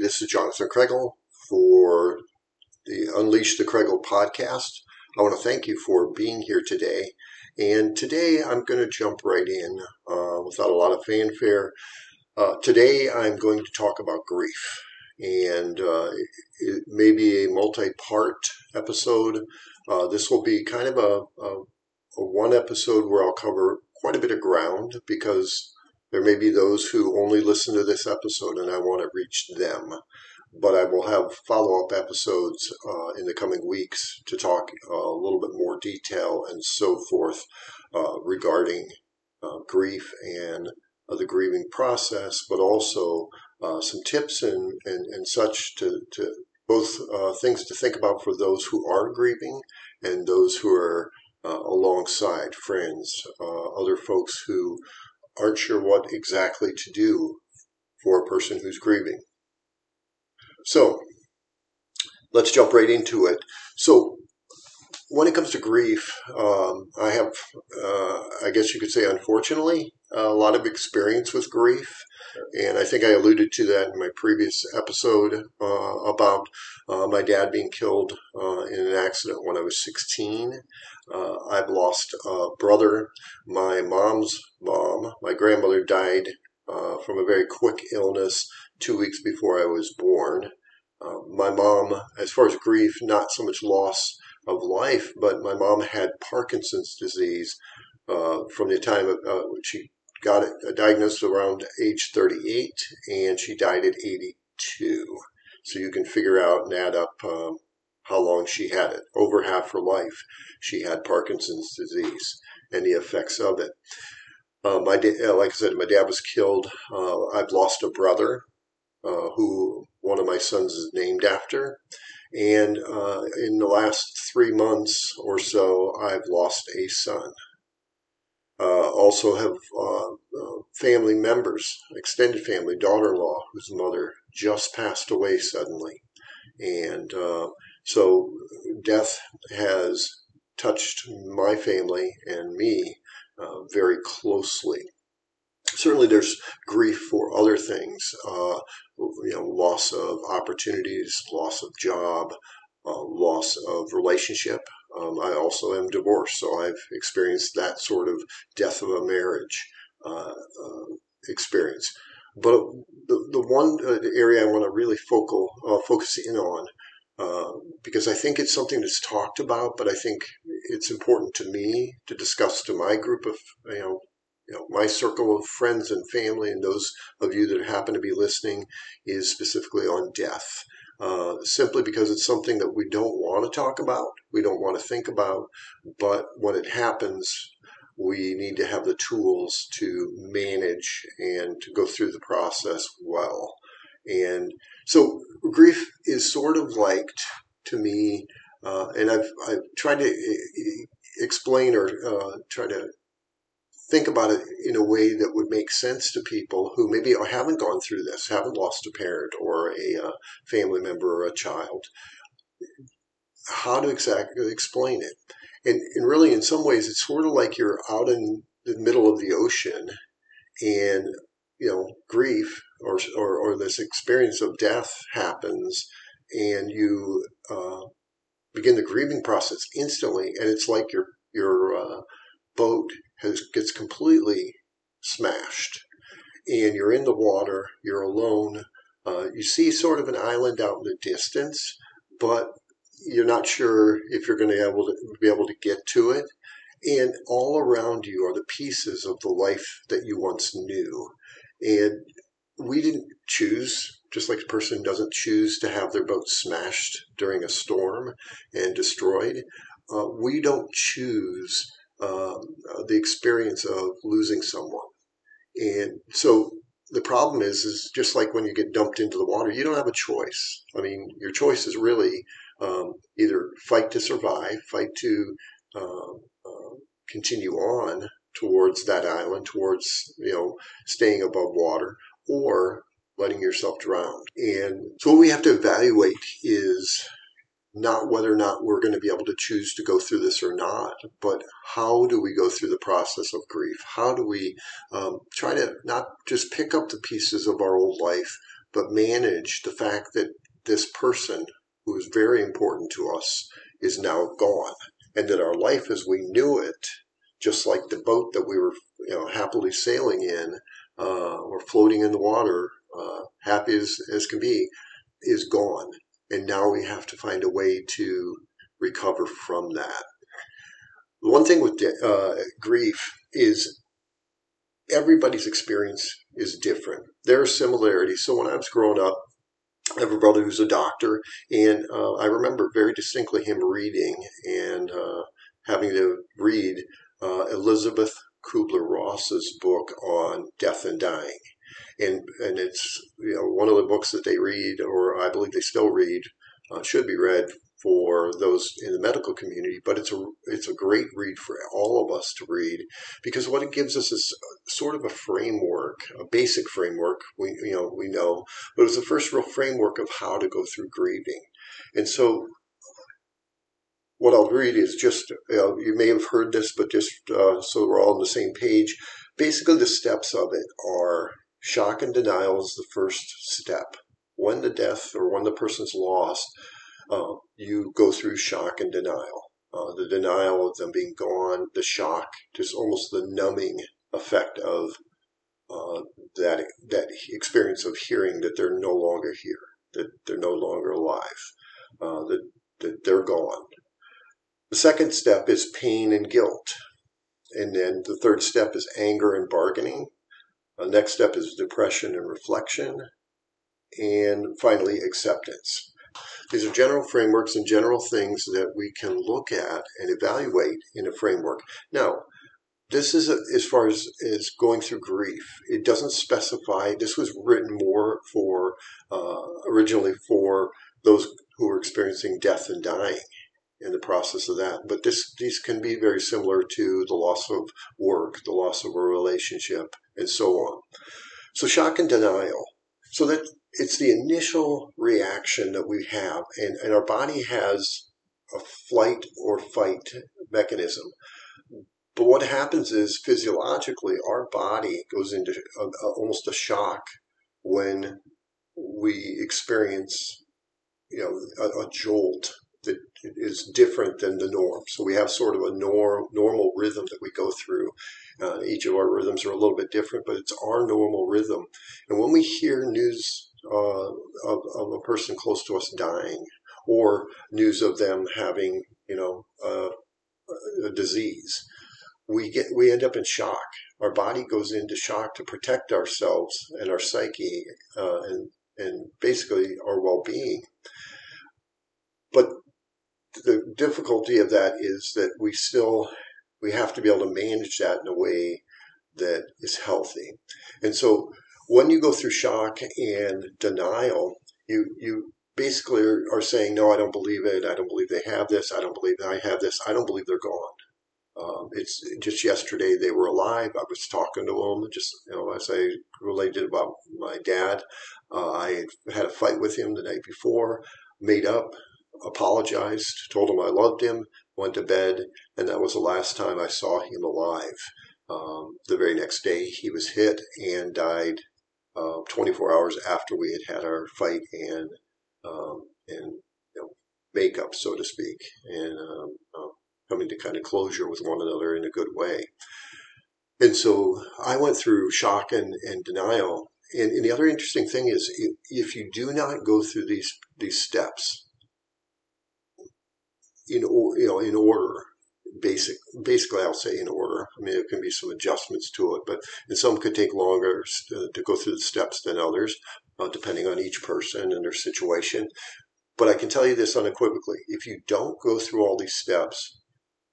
This is Jonathan Cragle for the Unleash the Cragle podcast. I want to thank you for being here today. And today I'm going to jump right in uh, without a lot of fanfare. Uh, today I'm going to talk about grief. And uh, it may be a multi part episode. Uh, this will be kind of a, a, a one episode where I'll cover quite a bit of ground because there may be those who only listen to this episode and I want to reach them. But I will have follow up episodes uh, in the coming weeks to talk uh, a little bit more detail and so forth uh, regarding uh, grief and uh, the grieving process, but also uh, some tips and, and, and such to, to both things to think about for those who are grieving and those who are alongside friends, other folks who aren't sure what exactly to do for a person who's grieving. So let's jump right into it. So when it comes to grief, um, I have, uh, I guess you could say, unfortunately, a lot of experience with grief. And I think I alluded to that in my previous episode uh, about uh, my dad being killed uh, in an accident when I was 16. Uh, I've lost a brother. My mom's mom, my grandmother, died uh, from a very quick illness two weeks before I was born. Uh, my mom, as far as grief, not so much loss of life, but my mom had Parkinson's disease uh, from the time of, uh, she got uh, diagnosed around age 38 and she died at 82. So you can figure out and add up um, how long she had it. Over half her life, she had Parkinson's disease and the effects of it. Uh, my da- uh, like I said, my dad was killed. Uh, I've lost a brother uh, who one of my sons is named after. And uh, in the last three months or so, I've lost a son. Uh, also have uh, uh, family members, extended family, daughter-in-law whose mother just passed away suddenly, and uh, so death has touched my family and me uh, very closely. Certainly, there's grief for other things, uh, you know, loss of opportunities, loss of job, loss of relationship, um, I also am divorced, so I've experienced that sort of death of a marriage uh, uh, experience. But the, the one uh, area I want to really focal, uh, focus in on, uh, because I think it's something that's talked about, but I think it's important to me to discuss to my group of, you know, you know, my circle of friends and family and those of you that happen to be listening is specifically on death uh, simply because it's something that we don't want to talk about, we don't want to think about, but when it happens, we need to have the tools to manage and to go through the process well. And so grief is sort of like to me, uh, and I've, I've tried to explain or uh, try to think about it in a way that would make sense to people who maybe haven't gone through this, haven't lost a parent or a uh, family member or a child. How to exactly explain it. And, and really, in some ways, it's sort of like you're out in the middle of the ocean and, you know, grief or, or, or this experience of death happens and you uh, begin the grieving process instantly. And it's like your, your uh, boat has gets completely smashed, and you're in the water, you're alone. Uh, you see sort of an island out in the distance, but you're not sure if you're going to be able to be able to get to it. And all around you are the pieces of the life that you once knew. And we didn't choose, just like a person doesn't choose to have their boat smashed during a storm and destroyed. Uh, we don't choose um, the experience of losing someone. And so the problem is, is just like when you get dumped into the water, you don't have a choice. I mean, your choice is really um, either fight to survive, fight to uh, uh, continue on towards that island, towards you know staying above water, or letting yourself drown. And so what we have to evaluate is not whether or not we're going to be able to choose to go through this or not, but how do we go through the process of grief? How do we um, try to not just pick up the pieces of our old life, but manage the fact that this person who is very important to us is now gone and that our life as we knew it, just like the boat that we were you know, happily sailing in uh, or floating in the water, uh, happy as, as can be, is gone. And now we have to find a way to recover from that. The one thing with uh, grief is everybody's experience is different. There are similarities. So when I was growing up, I have a brother who's a doctor, and uh, I remember very distinctly him reading and uh, having to read uh, Elizabeth Kubler Ross's book on death and dying. And, and it's you know one of the books that they read, or I believe they still read, uh, should be read for those in the medical community, but it's a it's a great read for all of us to read because what it gives us is sort of a framework, a basic framework. We you know we know, but it was the first real framework of how to go through grieving, and so. What I'll read is just, you, know, you may have heard this, but just uh, so we're all on the same page. Basically, the steps of it are shock and denial is the first step. When the death or when the person's lost, uh, you go through shock and denial. Uh, the denial of them being gone, the shock, just almost the numbing effect of uh, that that experience of hearing that they're no longer here, that they're no longer alive, uh, that that they're gone. The second step is pain and guilt, and then the third step is anger and bargaining. The next step is depression and reflection, and finally acceptance. These are general frameworks and general things that we can look at and evaluate in a framework. Now, this is a, as far as, as going through grief. It doesn't specify. This was written more for uh, originally for those who are experiencing death and dying in the process of that. But this these can be very similar to the loss of work, the loss of a relationship, and so on. So shock and denial. So that it's the initial reaction that we have, and, and our body has a flight or fight mechanism. But what happens is physiologically, our body goes into a, a, almost a shock when we experience, you know, a, a, jolt is different than the norm. So we have sort of a norm, normal rhythm that we go through. Uh, each of our rhythms are a little bit different, but it's our normal rhythm. And when we hear news uh, of, of, a person close to us dying or news of them having, you know, uh, a disease. We get we end up in shock. Our body goes into shock to protect ourselves and our psyche uh, and and basically our well-being. But the difficulty of that is that we still we have to be able to manage that in a way that is healthy. And so when you go through shock and denial, you you basically are, are, saying, no, I don't believe it. I don't believe they have this. I don't believe I have this. I don't believe they're gone. Um, it's just yesterday they were alive. I was talking to them, just you know, as I related about my dad. Uh, I had a fight with him the night before, made up, apologized, told him I loved him, went to bed, and that was the last time I saw him alive. Um, the very next day, he was hit and died uh, 24 hours after we had had our fight and um, and you know, makeup, so to speak, and um, uh, coming to kind of closure with one another in a good way. And so I went through shock and, and denial. And, and the other interesting thing is, if you do not go through these these steps in you know in order, basic, basically, I'll say in order. I mean, there can be some adjustments to it, but and some could take longer to, to go through the steps than others, uh, depending on each person and their situation. But I can tell you this unequivocally: if you don't go through all these steps,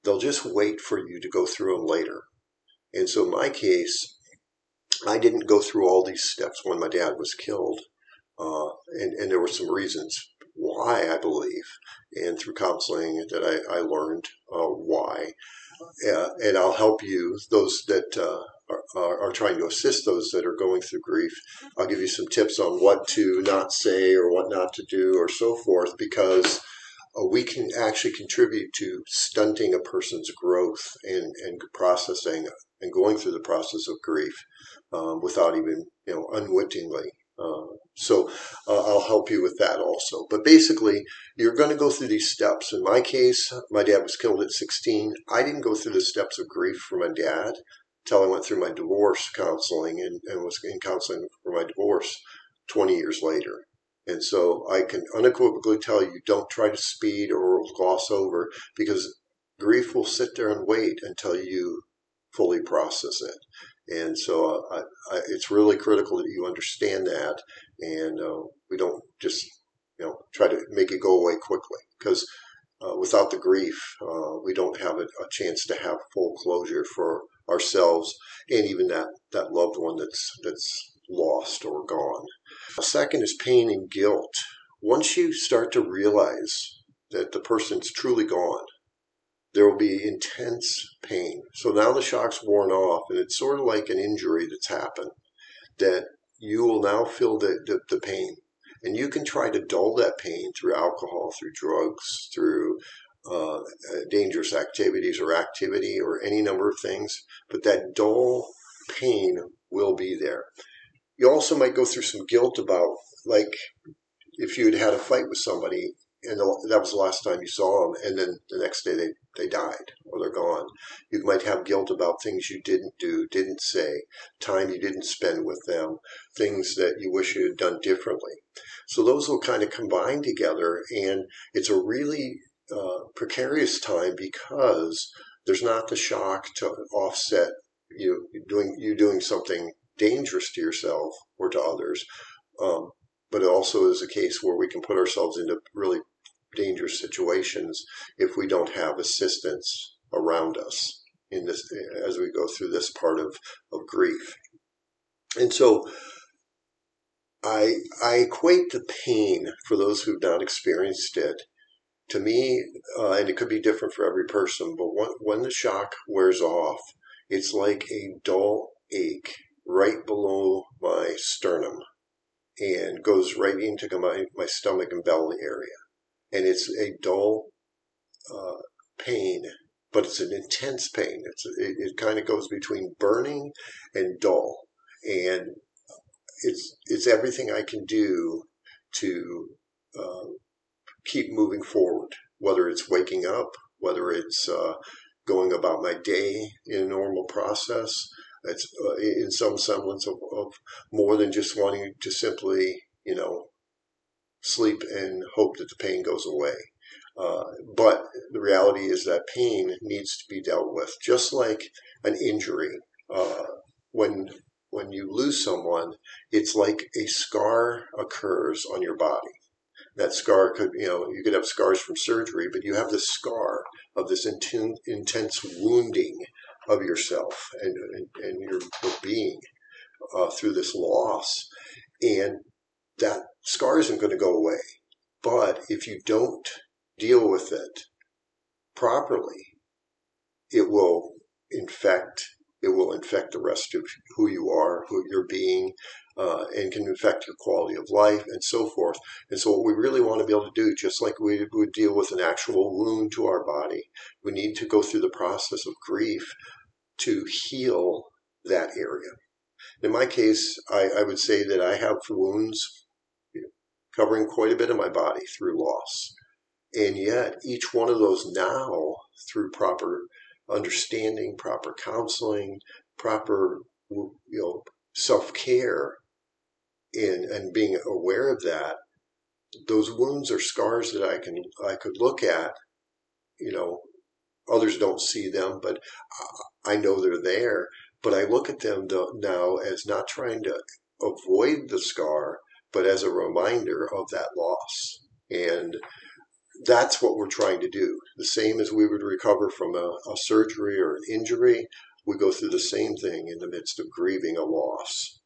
they'll just wait for you to go through them later. And so, in my case, I didn't go through all these steps when my dad was killed, uh, and, and there were some reasons why I believe, and through counseling that I, I learned uh, why. Uh, and I'll help you, those that uh, are, are, trying to assist those that are going through grief. I'll give you some tips on what to not say or what not to do or so forth because uh, we can actually contribute to stunting a person's growth and, and processing and going through the process of grief um, without even, you know, unwittingly. Uh, so I'll help you with that also. But basically, you're going to go through these steps. In my case, my dad was killed at 16. I didn't go through the steps of grief for my dad until I went through my divorce counseling and, and was in counseling for my divorce 20 years later. And so I can unequivocally tell you don't try to speed or gloss over because grief will sit there and wait until you fully process it. And so I, I, it's really critical that you understand that, and uh, we don't just you know try to make it go away quickly because uh, without the grief, uh, we don't have a, a, chance to have full closure for ourselves and even that that loved one that's that's lost or gone. Second is pain and guilt. Once you start to realize that the person's truly gone, there will be intense pain. So now the shock's worn off, and it's sort of like an injury that's happened that you will now feel the, the, the pain. And you can try to dull that pain through alcohol, through drugs, through uh, dangerous activities or activity or any number of things, but that dull pain will be there. You also might go through some guilt about, like, if you had had a fight with somebody and that was the last time you saw them, and then the next day they, they died or they're gone. You might have guilt about things you didn't do, didn't say, time you didn't spend with them, things that you wish you had done differently. So those will kind of combine together, and it's a really uh, precarious time because there's not the shock to offset you doing you doing something dangerous to yourself or to others. Um, but it also is a case where we can put ourselves into really dangerous situations if we don't have assistance around us in this as we go through this part of, of grief. And so I I equate the pain for those who've not experienced it to me, uh, and it could be different for every person, but when, when the shock wears off, it's like a dull ache right below my sternum and goes right into my, my stomach and belly area and it's a dull uh, pain, but it's an intense pain. It's it, it kind of goes between burning and dull, and it's it's everything I can do to uh, keep moving forward. Whether it's waking up, whether it's uh, going about my day in a normal process, it's uh, in some semblance of, of more than just wanting to simply, you know, sleep and hope that the pain goes away. Uh, but the reality is that pain needs to be dealt with, just like an injury. Uh, when when you lose someone, it's like a scar occurs on your body. That scar could, you know, you could have scars from surgery, but you have this scar of this intense wounding of yourself and, and, and your, your being uh, through this loss. And that scar isn't going to go away. But if you don't deal with it properly, it will infect it will infect the rest of who you are, who you're being, uh, and can affect your quality of life and so forth. And so, what we really want to be able to do, just like we would deal with an actual wound to our body, we need to go through the process of grief to heal that area. In my case, I, I would say that I have wounds covering quite a bit of my body through loss. And yet, each one of those now, through proper understanding, proper counseling, proper you know self care, and and being aware of that, those wounds are scars that I can I could look at. You know, others don't see them, but I know they're there. But I look at them now as not trying to avoid the scar, but as a reminder of that loss. And that's what we're trying to do. The same as we would recover from a, a, surgery or an injury, we go through the same thing in the midst of grieving a loss.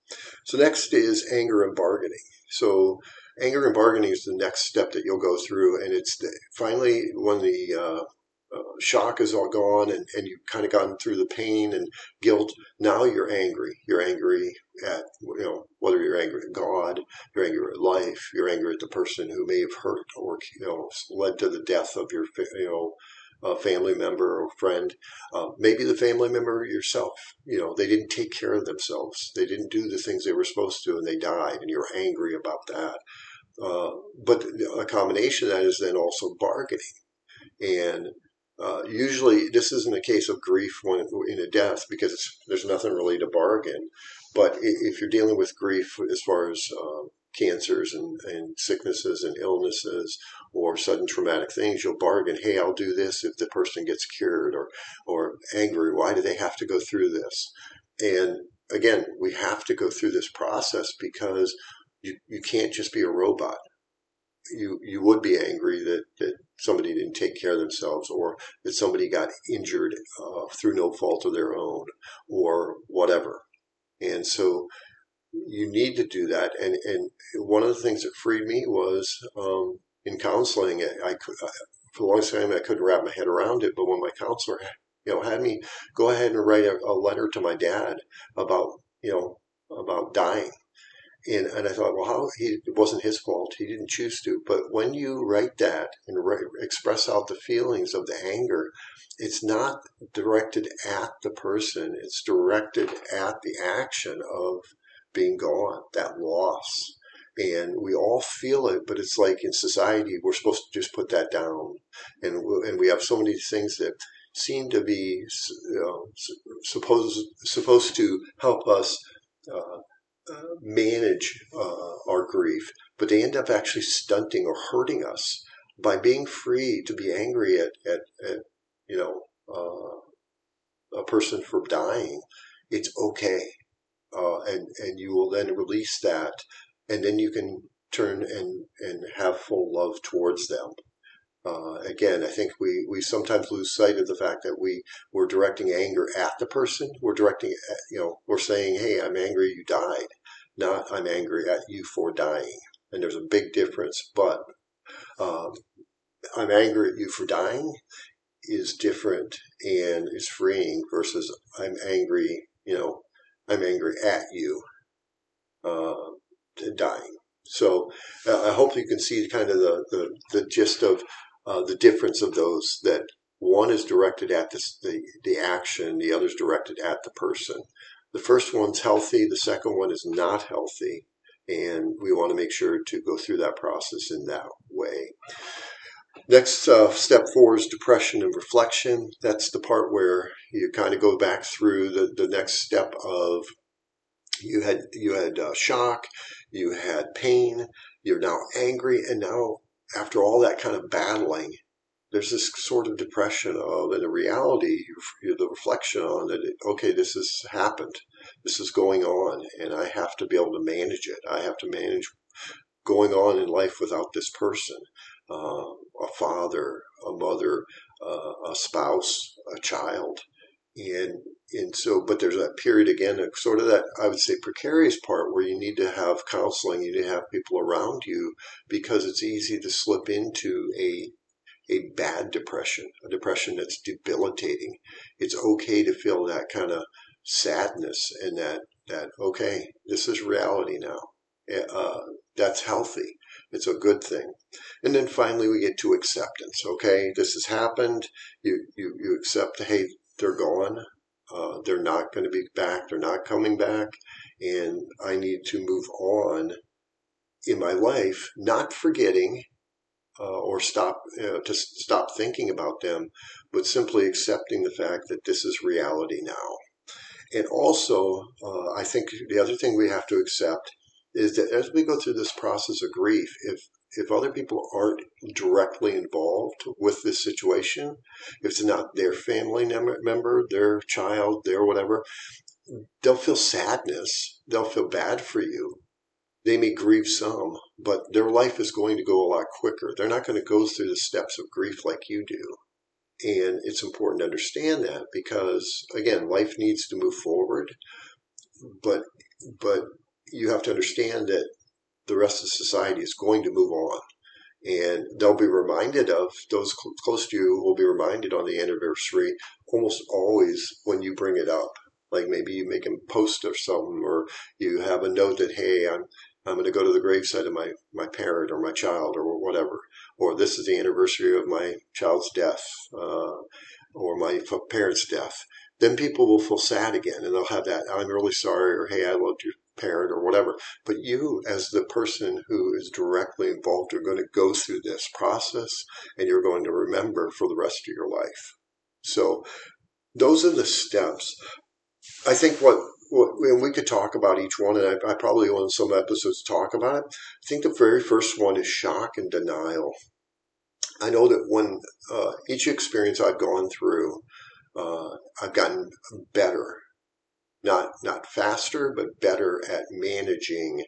So, next is anger and bargaining. So, anger and bargaining is the next step that you'll go through, and it's the, finally when the uh, uh, shock is all gone and, and you've kind of gotten through the pain and guilt. Now you're angry. You're angry at, you know, whether you're angry at God, you're angry at life, you're angry at the person who may have hurt or, you know, led to the death of your, you know, a family member or friend, uh, maybe the family member yourself. You know, they didn't take care of themselves. They didn't do the things they were supposed to, and they died, and you're angry about that. uh, but a combination of that is then also bargaining. And uh, usually, this isn't a case of grief when in a death because there's nothing really to bargain. But if you're dealing with grief as far as uh, cancers and, and sicknesses and illnesses or sudden traumatic things, you'll bargain, hey, I'll do this if the person gets cured, or, or angry, why do they have to go through this? And again, we have to go through this process because you, you can't just be a robot. You, you would be angry that, that somebody didn't take care of themselves or that somebody got injured uh, through no fault of their own or whatever. And so you need to do that. And, and one of the things that freed me was um, in counseling, I could, for the longest time, I couldn't wrap my head around it. But when my counselor, you know, had me go ahead and write a, a letter to my dad about, you know, about dying and, and I thought, well, how he, it wasn't his fault. He didn't choose to. But when you write that and express out the feelings of the anger, it's not directed at the person. It's directed at the action of being gone, that loss. And we all feel it, but it's like in society, we're supposed to just put that down. And, and we have so many things that seem to be you know, supposed, supposed to help us uh, manage uh, our grief, but they end up actually stunting or hurting us by being free to be angry at, at, at you know, uh, a person for dying. It's okay. Uh, and, and you will then release that and then you can turn and, and have full love towards them. Uh, again, I think we, we sometimes lose sight of the fact that we we're directing anger at the person. We're directing, you know, we're saying, "Hey, I'm angry you died," not "I'm angry at you for dying." And there's a big difference. But um, I'm angry at you for dying is different and is freeing versus I'm angry. You know, I'm angry at you uh, dying. So uh, I hope you can see kind of the, the, the gist of uh, the difference of those that one is directed at this, the, the action, the other is directed at the person. The first one's healthy, the second one is not healthy, and we want to make sure to go through that process in that way. Next uh, step four is depression and reflection. That's the part where you kind of go back through the, the next step of you had you had uh, shock, you had pain, you're now angry, and now after all that kind of battling, there's this sort of depression of, and the reality, the reflection on that, okay, this has happened. This is going on, and I have to be able to manage it. I have to manage going on in life without this person uh, a father, a mother, uh, a spouse, a child. And and so, but there's that period again, sort of that I would say precarious part where you need to have counseling, you need to have people around you because it's easy to slip into a a bad depression, a depression that's debilitating. It's okay to feel that kind of sadness and that that okay, this is reality now. Eh, uh, that's healthy. It's a good thing. And then finally, we get to acceptance. Okay, this has happened. You you you accept. Hey, they're gone. Uh, they're not going to be back. They're not coming back. And I need to move on in my life, not forgetting uh, or stop uh, to stop thinking about them, but simply accepting the fact that this is reality now. And also, uh, I think the other thing we have to accept is that as we go through this process of grief, if if other people aren't directly involved with this situation, if it's not their family member, their child, their whatever, they'll feel sadness. They'll feel bad for you. They may grieve some, but their life is going to go a lot quicker. They're not going to go through the steps of grief like you do. And it's important to understand that because, again, life needs to move forward. But, but you have to understand that the rest of society is going to move on. And they'll be reminded of, those cl- close to you will be reminded on the anniversary almost always when you bring it up. Like maybe you make a post or something, or you have a note that, hey, I'm, I'm going to go to the gravesite of my, my parent or my child or whatever. Or this is the anniversary of my child's death uh, or my parent's death. Then people will feel sad again and they'll have that, I'm really sorry, or hey, I loved your parent or whatever. But you, as the person who is directly involved, are going to go through this process and you're going to remember for the rest of your life. So those are the steps. I think what, what and we could talk about each one, and I, I probably want some episodes talk about it. I think the very first one is shock and denial. I know that when uh, each experience I've gone through, uh, I've gotten better, not not faster, but better at managing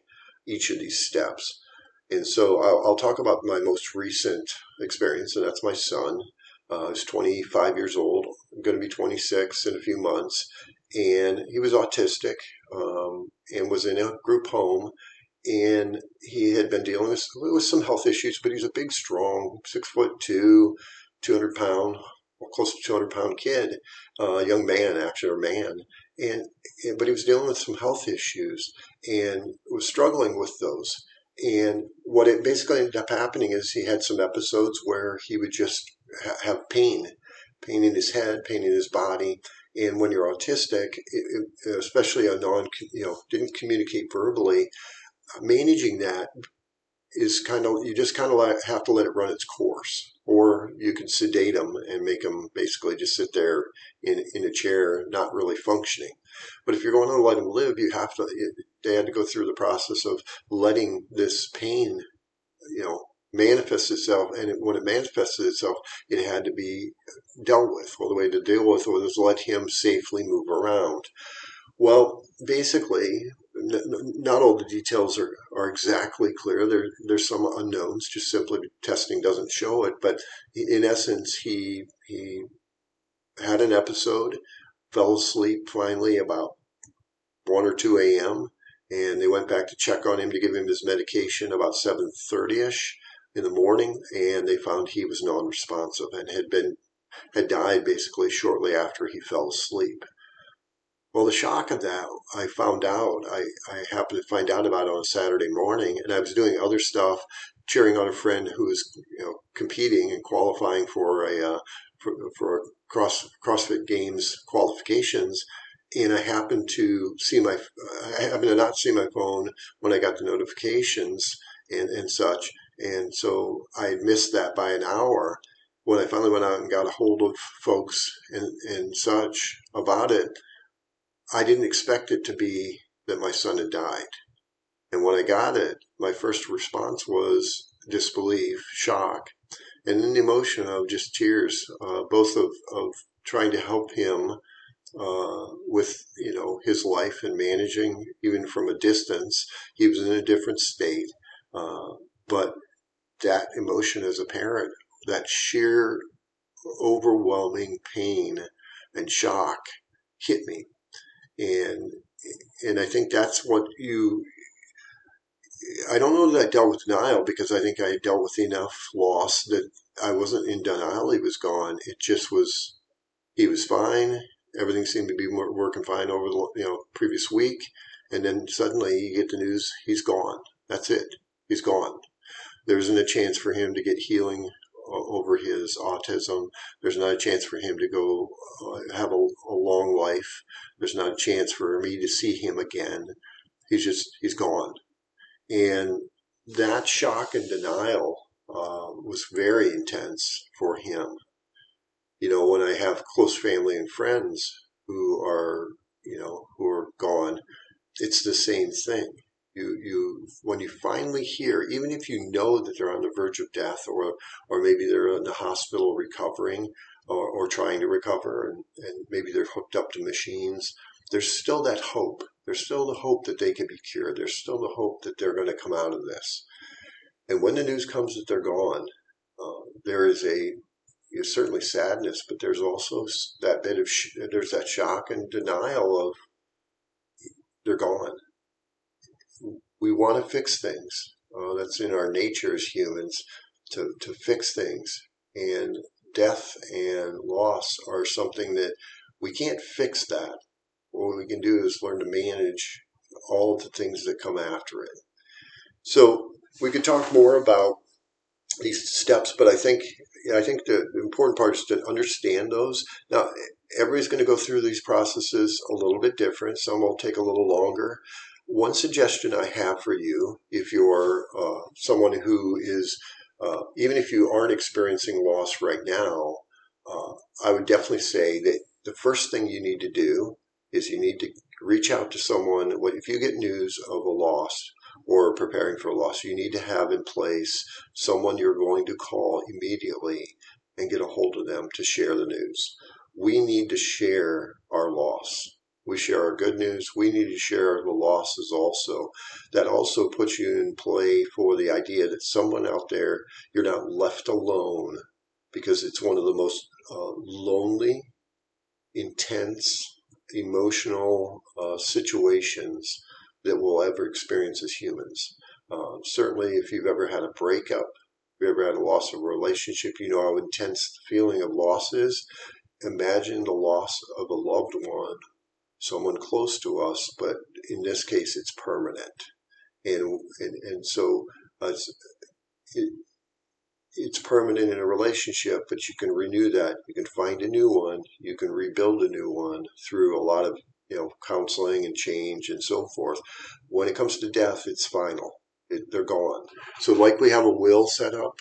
each of these steps. And so I'll, I'll talk about my most recent experience, and that's my son. Uh, he's 25 years old, going to be 26 in a few months, and he was autistic um, and was in a group home and he had been dealing with, with some health issues, but he's a big, strong, six foot two, 200 pound, well, close to 200 pound kid, uh, a young man, actually, or man. And, and, but he was dealing with some health issues and was struggling with those. And what it basically ended up happening is he had some episodes where he would just ha- have pain, pain in his head, pain in his body. And when you're autistic, it, it, especially a non, you know, didn't communicate verbally, managing that is kind of you just kind of have to let it run its course. Or you can sedate them and make them basically just sit there in, in a chair not really functioning. But if you're going to let them live you have to they had to go through the process of letting this pain you know manifest itself and when it manifested itself it had to be dealt with well the way to deal with it was let him safely move around well basically not all the details are, are exactly clear. There, there's some unknowns. Just simply testing doesn't show it. But in essence, he he had an episode, fell asleep finally about one or two a.m. and they went back to check on him to give him his medication about seven thirty ish in the morning, and they found he was non-responsive and had been had died basically shortly after he fell asleep. Well, the shock of that, I found out, I, I happened to find out about it on Saturday morning, and I was doing other stuff, cheering on a friend who was, you know, competing and qualifying for a, uh, for, for cross, CrossFit Games qualifications. And I happened to see my, I happened to not see my phone when I got the notifications and, and such. And so I missed that by an hour. When I finally went out and got a hold of folks and, and such about it, I didn't expect it to be that my son had died. And when I got it, my first response was disbelief, shock, and then the emotion of just tears, uh, both of, of trying to help him uh, with you know his life and managing even from a distance. He was in a different state, uh, but that emotion as a parent, that sheer overwhelming pain and shock hit me and and I think that's what you. I don't know that I dealt with denial because I think I dealt with enough loss that I wasn't in denial. He was gone. It just was. He was fine. Everything seemed to be working fine over the you know previous week, and then suddenly you get the news he's gone. That's it. He's gone. There isn't a chance for him to get healing over his autism. There's not a chance for him to go uh, have a, a, long life. There's not a chance for me to see him again. He's just, he's gone. And that shock and denial uh, was very intense for him. You know, when I have close family and friends who are, you know, who are gone, it's the same thing you you when you finally hear, even if you know that they're on the verge of death, or or maybe they're in the hospital recovering, or, or trying to recover, and, and maybe they're hooked up to machines, there's still that hope. There's still the hope that they can be cured. There's still the hope that they're going to come out of this. And when the news comes that they're gone, uh, there is a certainly sadness, but there's also that bit of sh- there's that shock and denial of they're gone we want to fix things. Uh, that's in our nature as humans to, to fix things. And death and loss are something that we can't fix that. What we can do is learn to manage all of the things that come after it. So we could talk more about these steps, but I think I think the important part is to understand those. Now, everybody's going to go through these processes a little bit different. Some will take a little longer. One suggestion I have for you, if you're uh, someone who is, uh, even if you aren't experiencing loss right now, uh, I would definitely say that the first thing you need to do is you need to reach out to someone. If you get news of a loss or preparing for a loss, you need to have in place someone you're going to call immediately and get a hold of them to share the news. We need to share our loss we share our good news. We need to share the losses also. That also puts you in play for the idea that someone out there, you're not left alone because it's one of the most uh, lonely, intense, emotional uh, situations that we'll ever experience as humans. Uh, certainly, if you've ever had a breakup, if you've ever had a loss of a relationship, you know how intense the feeling of loss is. Imagine the loss of a loved one someone close to us, but in this case, it's permanent. And, and, and so it, it's permanent in a relationship, but you can renew that. You can find a new one. You can rebuild a new one through a lot of you know counseling and change and so forth. When it comes to death, it's final. It, they're gone. So, like we have a will set up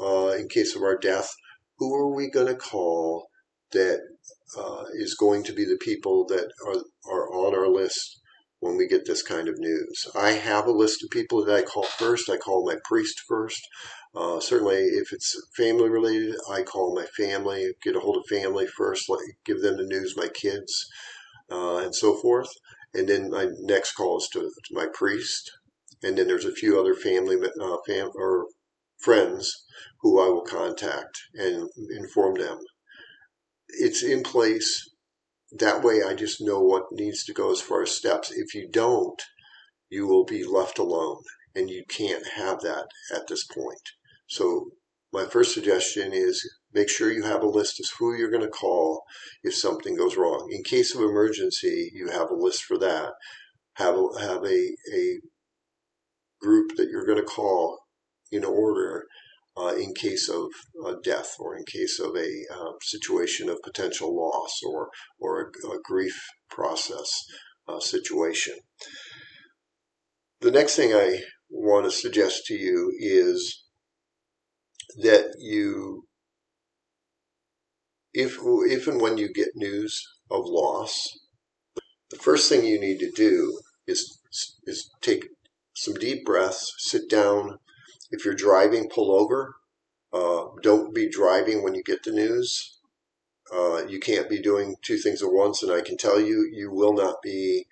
uh, in case of our death, who are we going to call that uh, is going to be the people that are, are on our list when we get this kind of news. I have a list of people that I call first. I call my priest first. Uh, certainly, if it's family related, I call my family, get a hold of family first, give them the news, my kids, uh, and so forth. And then my next call is to, to my priest. And then there's a few other family uh, fam- or friends who I will contact and inform them it's in place. That way, I just know what needs to go as far as steps. If you don't, you will be left alone, and you can't have that at this point. So, my first suggestion is make sure you have a list of who you're going to call if something goes wrong. In case of emergency, you have a list for that. Have a, have a, a group that you're going to call in order uh, in case of uh, death or in case of a uh, situation of potential loss or, or a, a grief process uh, situation. The next thing I want to suggest to you is that you, if, if and when you get news of loss, the first thing you need to do is, is take some deep breaths, sit down, if you're driving, pull over. Uh, don't be driving when you get the news. Uh, you can't be doing two things at once, and I can tell you, you will not be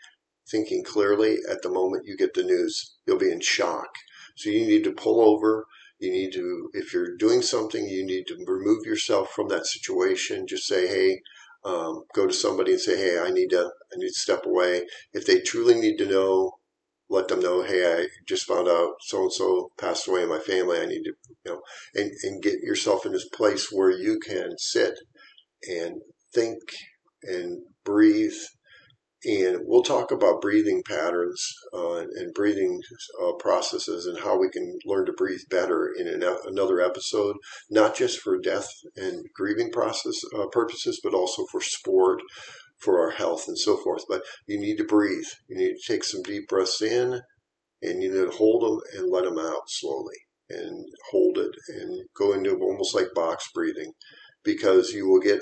thinking clearly at the moment you get the news. You'll be in shock. So you need to pull over. You need to, if you're doing something, you need to remove yourself from that situation. Just say, hey, um, go to somebody and say, hey, I need to, I need to step away. If they truly need to know, let them know, hey, I just found out so and so passed away in my family. I need to, you know, and, and get yourself in this place where you can sit and think and breathe. And we'll talk about breathing patterns uh, and breathing uh, processes and how we can learn to breathe better in an, another episode, not just for death and grieving process uh, purposes, but also for sport, for our health and so forth. But you need to breathe. You need to take some deep breaths in and you need to hold them and let them out slowly and hold it and go into almost like box breathing because you will get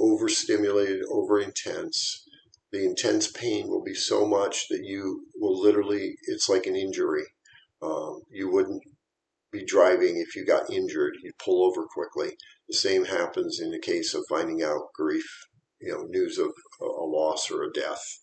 overstimulated, over intense. The intense pain will be so much that you will literally, it's like an injury. Um, you wouldn't be driving if you got injured. You'd pull over quickly. The same happens in the case of finding out grief you know, news of a loss or a death.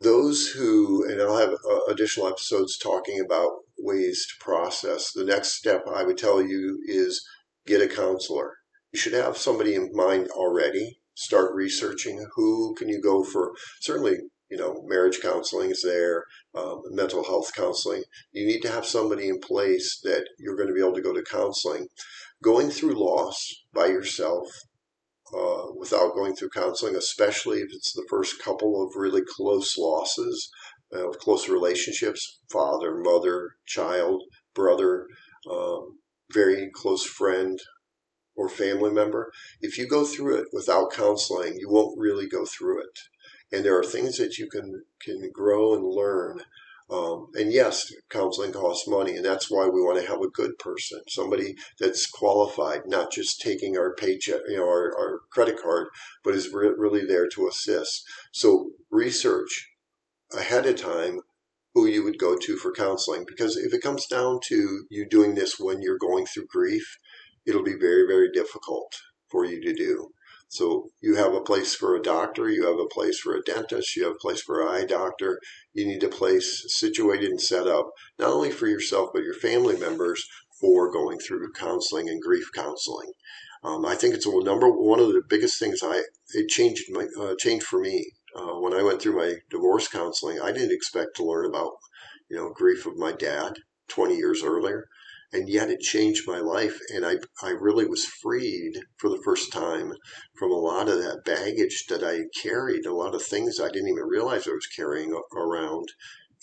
Those who, and I'll have uh, additional episodes talking about ways to process. The next step I would tell you is get a counselor. You should have somebody in mind already. Start researching who can you go for. Certainly, you know, marriage counseling is there, um, mental health counseling. You need to have somebody in place that you're going to be able to go to counseling. Going through loss by yourself uh, without going through counseling, especially if it's the first couple of really close losses, uh, close relationships, father, mother, child, brother, um, very close friend, or family member. If you go through it without counseling, you won't really go through it. and there are things that you can can grow and learn. Um, and yes, counseling costs money, and that's why we want to have a good person, somebody that's qualified, not just taking our paycheck, you know, our, our credit card, but is re- really there to assist. So research ahead of time who you would go to for counseling, because if it comes down to you doing this when you're going through grief, it'll be very, very difficult for you to do. So you have a place for a doctor, you have a place for a dentist, you have a place for an eye doctor. You need a place situated and set up, not only for yourself, but your family members for going through counseling and grief counseling. Um, I think it's a number one of the biggest things I it changed my uh, changed for me uh, when I went through my divorce counseling. I didn't expect to learn about you know grief of my dad 20 years earlier and yet it changed my life and I, I really was freed for the first time from a lot of that baggage that i carried a lot of things i didn't even realize i was carrying around.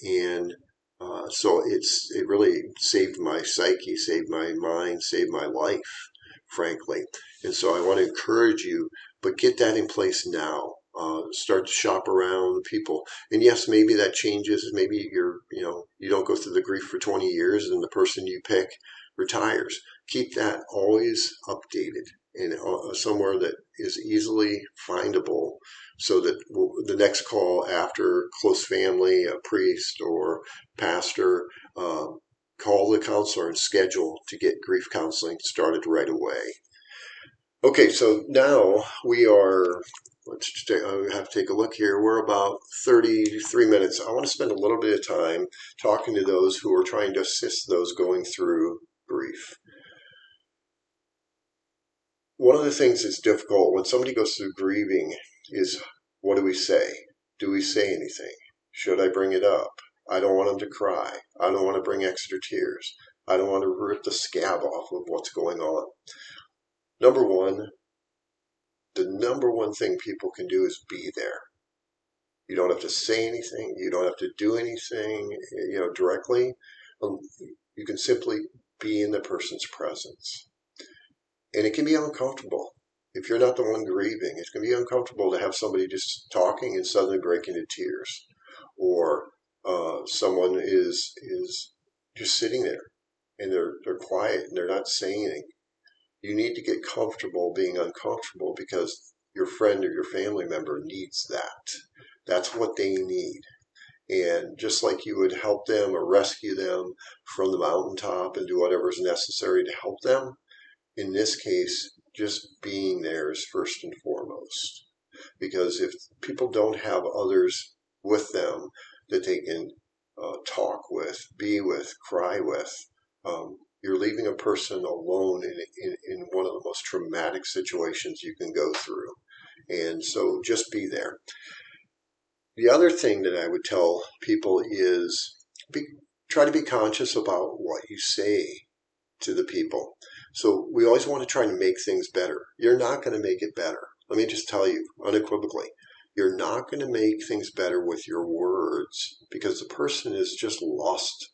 And uh, so it's it really saved my psyche saved my mind saved my life frankly. And so i want to encourage you but get that in place now uh, start to shop around people. And yes, maybe that changes. Maybe you're, you know, you don't go through the grief for 20 years and the person you pick retires. Keep that always updated and uh, somewhere that is easily findable so that the next call after close family, a priest or pastor, uh, call the counselor and schedule to get grief counseling started right away. Okay, so now we are let's take, uh, have to take a look here. We're about 33 minutes. I want to spend a little bit of time talking to those who are trying to assist those going through grief. One of the things that's difficult when somebody goes through grieving is what do we say? Do we say anything? Should I bring it up? I don't want them to cry. I don't want to bring extra tears. I don't want to rip the scab off of what's going on. Number one, the number one thing people can do is be there. You don't have to say anything. You don't have to do anything, you know, directly. Um, you can simply be in the person's presence. And it can be uncomfortable. If you're not the one grieving, it can be uncomfortable to have somebody just talking and suddenly break into tears. Or uh, someone is is just sitting there and they're they're quiet and they're not saying anything you need to get comfortable being uncomfortable because your friend or your family member needs that. That's what they need. And just like you would help them or rescue them from the mountaintop and do whatever is necessary to help them, in this case, just being there is first and foremost. Because if people don't have others with them that they can uh, talk with, be with, cry with, um, you're leaving a person alone in, in, in one of the most traumatic situations you can go through. And so just be there. The other thing that I would tell people is be, try to be conscious about what you say to the people. So we always want to try to make things better. You're not going to make it better. Let me just tell you unequivocally. You're not going to make things better with your words because the person has just lost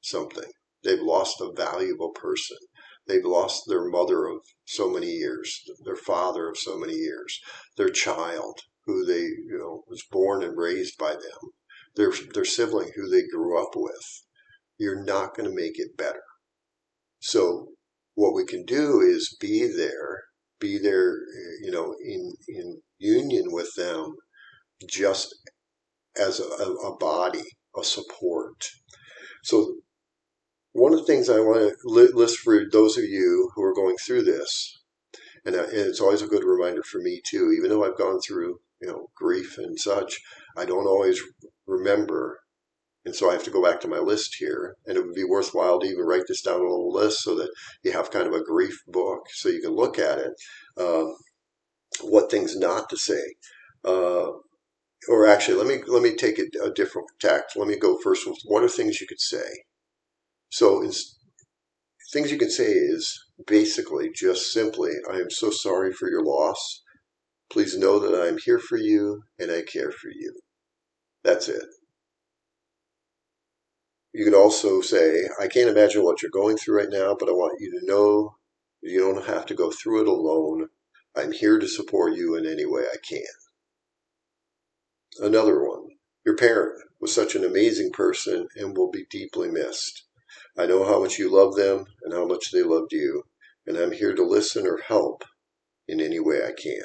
something. They've lost a valuable person. They've lost their mother of so many years, their father of so many years, their child who they, you know, was born and raised by them, their, their sibling who they grew up with. You're not going to make it better. So what we can do is be there, be there, you know, in, in union with them just as a, a body, a support. So one of the things I want to list for those of you who are going through this, and it's always a good reminder for me too, even though I've gone through you know grief and such, I don't always remember, and so I have to go back to my list here, and it would be worthwhile to even write this down on a little list so that you have kind of a grief book so you can look at it, um, what things not to say. Uh, or actually, let me let me take it a different tact. Let me go first with what are things you could say so things you can say is basically just simply, I am so sorry for your loss. Please know that I am here for you and I care for you. That's it. You can also say, I can't imagine what you're going through right now, but I want you to know you don't have to go through it alone. I'm here to support you in any way I can. Another one. Your parent was such an amazing person and will be deeply missed. I know how much you love them and how much they loved you, and I'm here to listen or help in any way I can.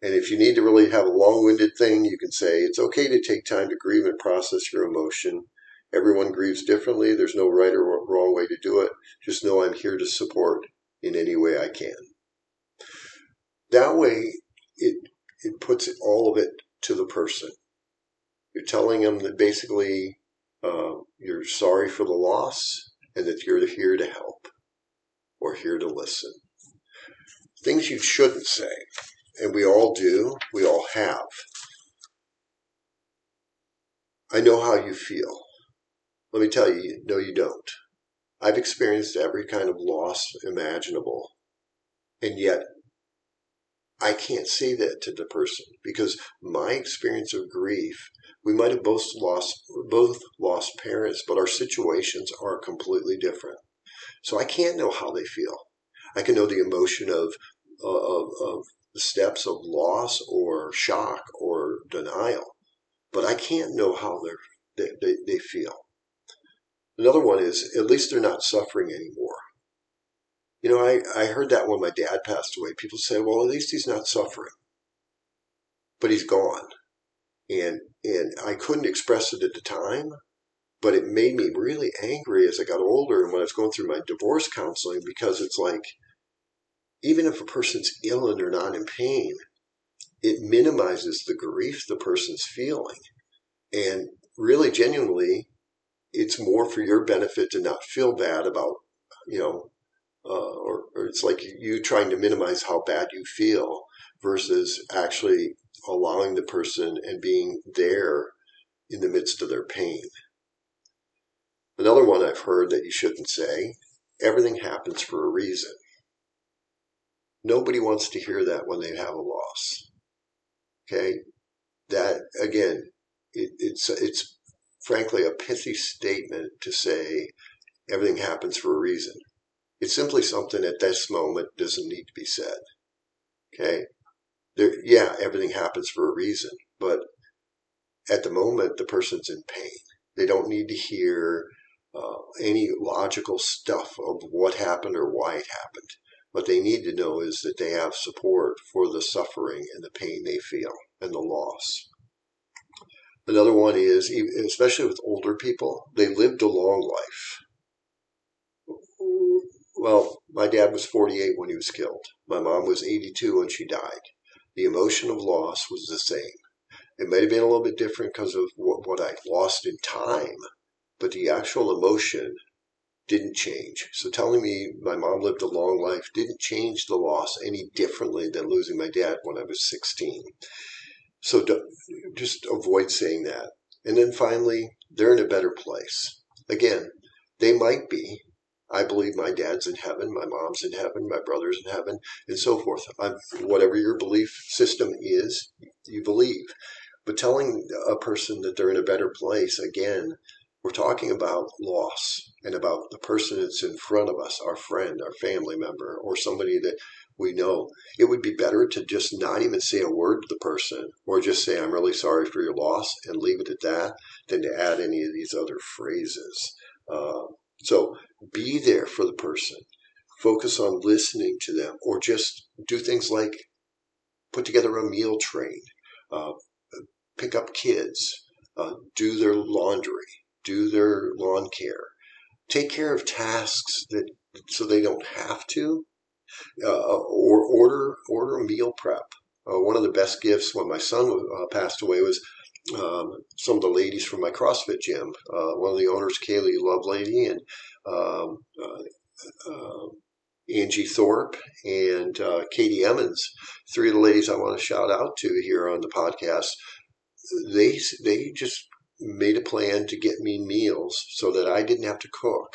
And if you need to really have a long winded thing, you can say it's okay to take time to grieve and process your emotion. Everyone grieves differently. There's no right or wrong way to do it. Just know I'm here to support in any way I can. That way, it, it puts all of it to the person. You're telling them that basically uh, you're sorry for the loss and that you're here to help or here to listen. Things you shouldn't say, and we all do, we all have. I know how you feel. Let me tell you, no, you don't. I've experienced every kind of loss imaginable, and yet I can't say that to the person because my experience of grief, we might have both lost both lost parents, but our situations are completely different. So I can't know how they feel. I can know the emotion of uh, of, of the steps of loss or shock or denial, but I can't know how they they, they feel. Another one is at least they're not suffering anymore. You know, I, I heard that when my dad passed away. People say, well, at least he's not suffering. But he's gone. And, and I couldn't express it at the time, but it made me really angry as I got older and when I was going through my divorce counseling because it's like, even if a person's ill and they're not in pain, it minimizes the grief the person's feeling. And really, genuinely, it's more for your benefit to not feel bad about, you know, uh, or, or it's like you trying to minimize how bad you feel versus actually allowing the person and being there in the midst of their pain. Another one I've heard that you shouldn't say everything happens for a reason. Nobody wants to hear that when they have a loss. Okay? That, again, it, it's, it's frankly a pithy statement to say everything happens for a reason. It's simply something at this moment doesn't need to be said. Okay? There, yeah, everything happens for a reason, but at the moment, the person's in pain. They don't need to hear uh, any logical stuff of what happened or why it happened. What they need to know is that they have support for the suffering and the pain they feel and the loss. Another one is, especially with older people, they lived a long life. Well, my dad was 48 when he was killed. My mom was 82 when she died. The emotion of loss was the same. It may have been a little bit different because of what, what I lost in time, but the actual emotion didn't change. So telling me my mom lived a long life didn't change the loss any differently than losing my dad when I was 16. So just avoid saying that. And then finally, they're in a better place. Again, they might be, I believe my dad's in heaven, my mom's in heaven, my brother's in heaven, and so forth. I'm, whatever your belief system is, you believe. But telling a person that they're in a better place, again, we're talking about loss and about the person that's in front of us, our friend, our family member, or somebody that we know. It would be better to just not even say a word to the person or just say, I'm really sorry for your loss and leave it at that than to add any of these other phrases. Uh, so be there for the person. Focus on listening to them or just do things like put together a meal train, uh, pick up kids, uh, do their laundry, do their lawn care, take care of tasks that so they don't have to, uh, or order order meal prep. Uh, one of the best gifts when my son uh, passed away was um, some of the ladies from my CrossFit gym. Uh, one of the owners, Kaylee Lovelady, and um, uh, uh, Angie Thorpe and uh, Katie Emmons, three of the ladies I want to shout out to here on the podcast. They they just made a plan to get me meals so that I didn't have to cook,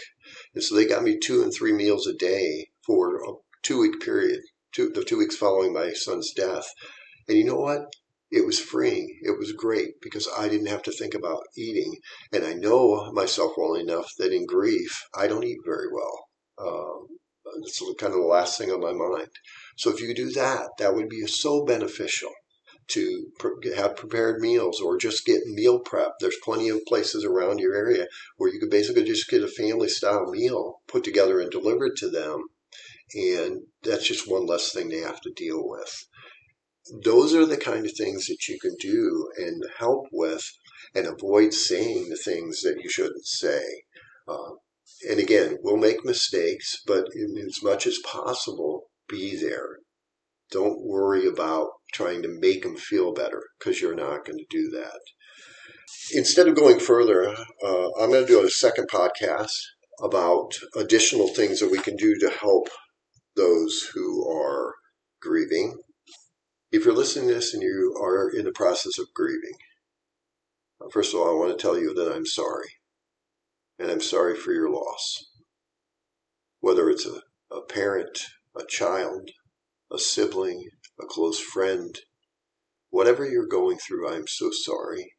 and so they got me two and three meals a day for a two week period, two, the two weeks following my son's death. And you know what? It was freeing. It was great because I didn't have to think about eating. And I know myself well enough that in grief, I don't eat very well. Um, it's kind of the last thing on my mind. So if you do that, that would be so beneficial. to have prepared meals or just get meal prep. There's plenty of places around your area where you could basically just get a family style meal put together and delivered to them. And that's just one less thing they have to deal with. Those are the kind of things that you can do and help with and avoid saying the things that you shouldn't say. Uh, and again, we'll make mistakes, but as much as possible, be there. Don't worry about trying to make them feel better because you're not going to do that. Instead of going further, uh, I'm going to do a second podcast about additional things that we can do to help those who are grieving. If you're listening to this and you are in the process of grieving, uh, first of all, I want to tell you that I'm sorry. And I'm sorry for your loss. Whether it's a, a parent, a child, a sibling, a close friend, whatever you're going through, I'm so sorry.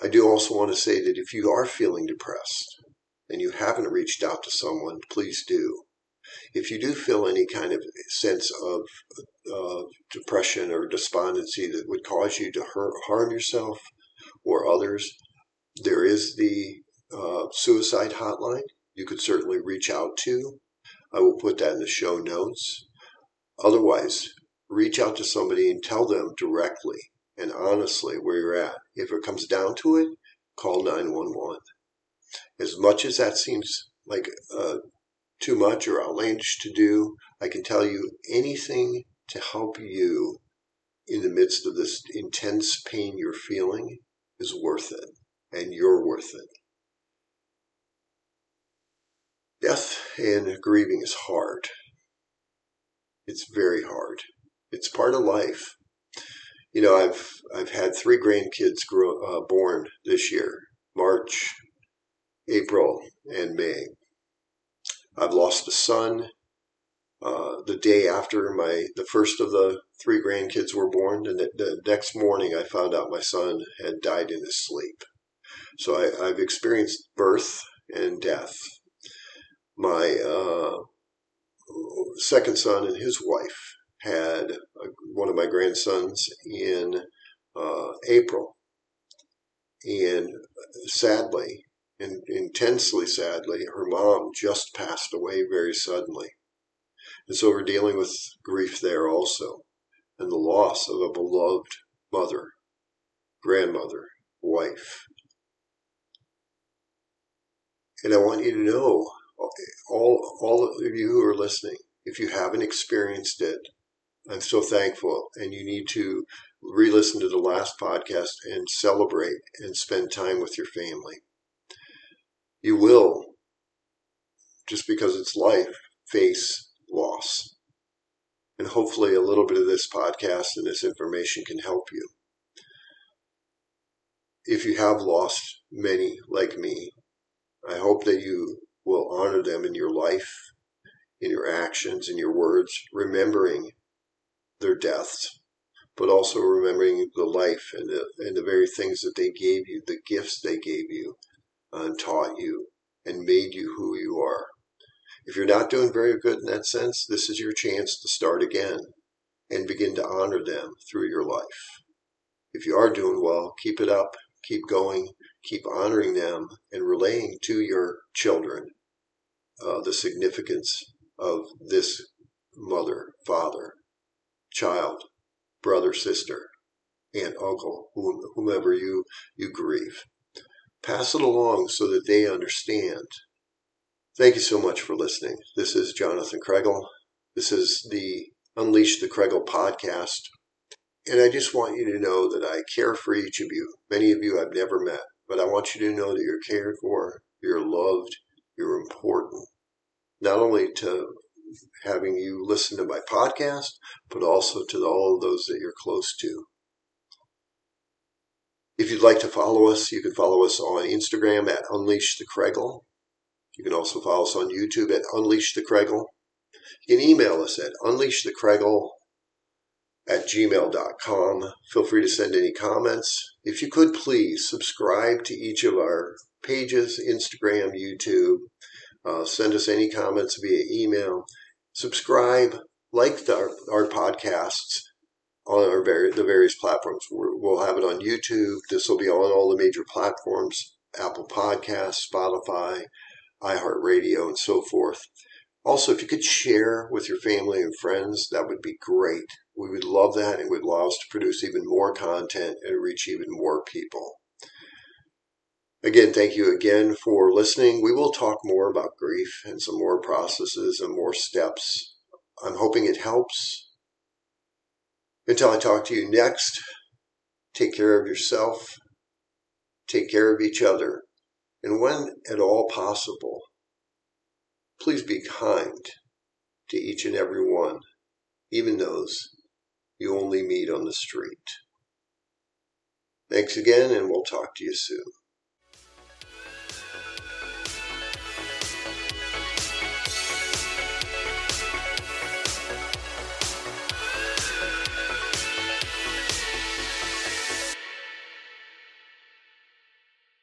I do also want to say that if you are feeling depressed and you haven't reached out to someone, please do. If you do feel any kind of sense of uh, depression or despondency that would cause you to hurt, harm yourself or others, there is the uh, suicide hotline you could certainly reach out to. I will put that in the show notes. Otherwise, reach out to somebody and tell them directly and honestly where you're at. If it comes down to it, call 911. As much as that seems like uh, too much or outlandish to do, I can tell you anything to help you in the midst of this intense pain you're feeling is worth it, and you're worth it. Death and grieving is hard. It's very hard. It's part of life. You know, I've I've had three grandkids grow, uh, born this year: March, April, and May. I've lost a son uh, the day after my the first of the three grandkids were born, and the, the, next morning I found out my son had died in his sleep. So I, have experienced birth and death. My uh, second son and his wife had a, one of my grandsons in uh, April, and sadly, and intensely sadly, her mom just passed away very suddenly. And so we're dealing with grief there also, and the loss of a beloved mother, grandmother, wife. And I want you to know, all, all of you who are listening, if you haven't experienced it, I'm so thankful. And you need to re listen to the last podcast and celebrate and spend time with your family. You will, just because it's life, face loss. And hopefully, a little bit of this podcast and this information can help you. If you have lost many like me, I hope that you will honor them in your life, in your actions, in your words, remembering their deaths, but also remembering the life and the, and the very things that they gave you, the gifts they gave you, and taught you, and made you who you are. If you're not doing very good in that sense, this is your chance to start again and begin to honor them through your life. If you are doing well, keep it up, keep going, keep honoring them and relaying to your children uh, the significance of this mother, father, child, brother, sister, aunt, uncle, whomever you, you grieve. Pass it along so that they understand Thank you so much for listening. This is Jonathan Cragle. This is the Unleash the Cragle podcast. And I just want you to know that I care for each of you. Many of you I've never met, but I want you to know that you're cared for, you're loved, you're important. Not only to having you listen to my podcast, but also to all of those that you're close to. If you'd like to follow us, you can follow us on Instagram at Unleash the Cragle. You can also follow us on YouTube at Unleash the Cragle. You can email us at unleashthecragle at gmail.com. Feel free to send any comments. If you could please subscribe to each of our pages, Instagram, YouTube. Uh, send us any comments via email. Subscribe, like the, our, our podcasts, on our the various platforms. we will have it on YouTube. This will be on all the major platforms Apple Podcasts, Spotify, iHeartRadio, and so forth. Also, if you could share with your family and friends, that would be great. We would love that It would allow us to produce even more content and reach even more people. Again, thank you again for listening. We will talk more about grief and some more processes and more steps. I'm hoping it helps. Until I talk to you next, take care of yourself, take care of each other, and when at all possible, please be kind to each and every one, even those you only meet on the street. Thanks again, and we'll talk to you soon.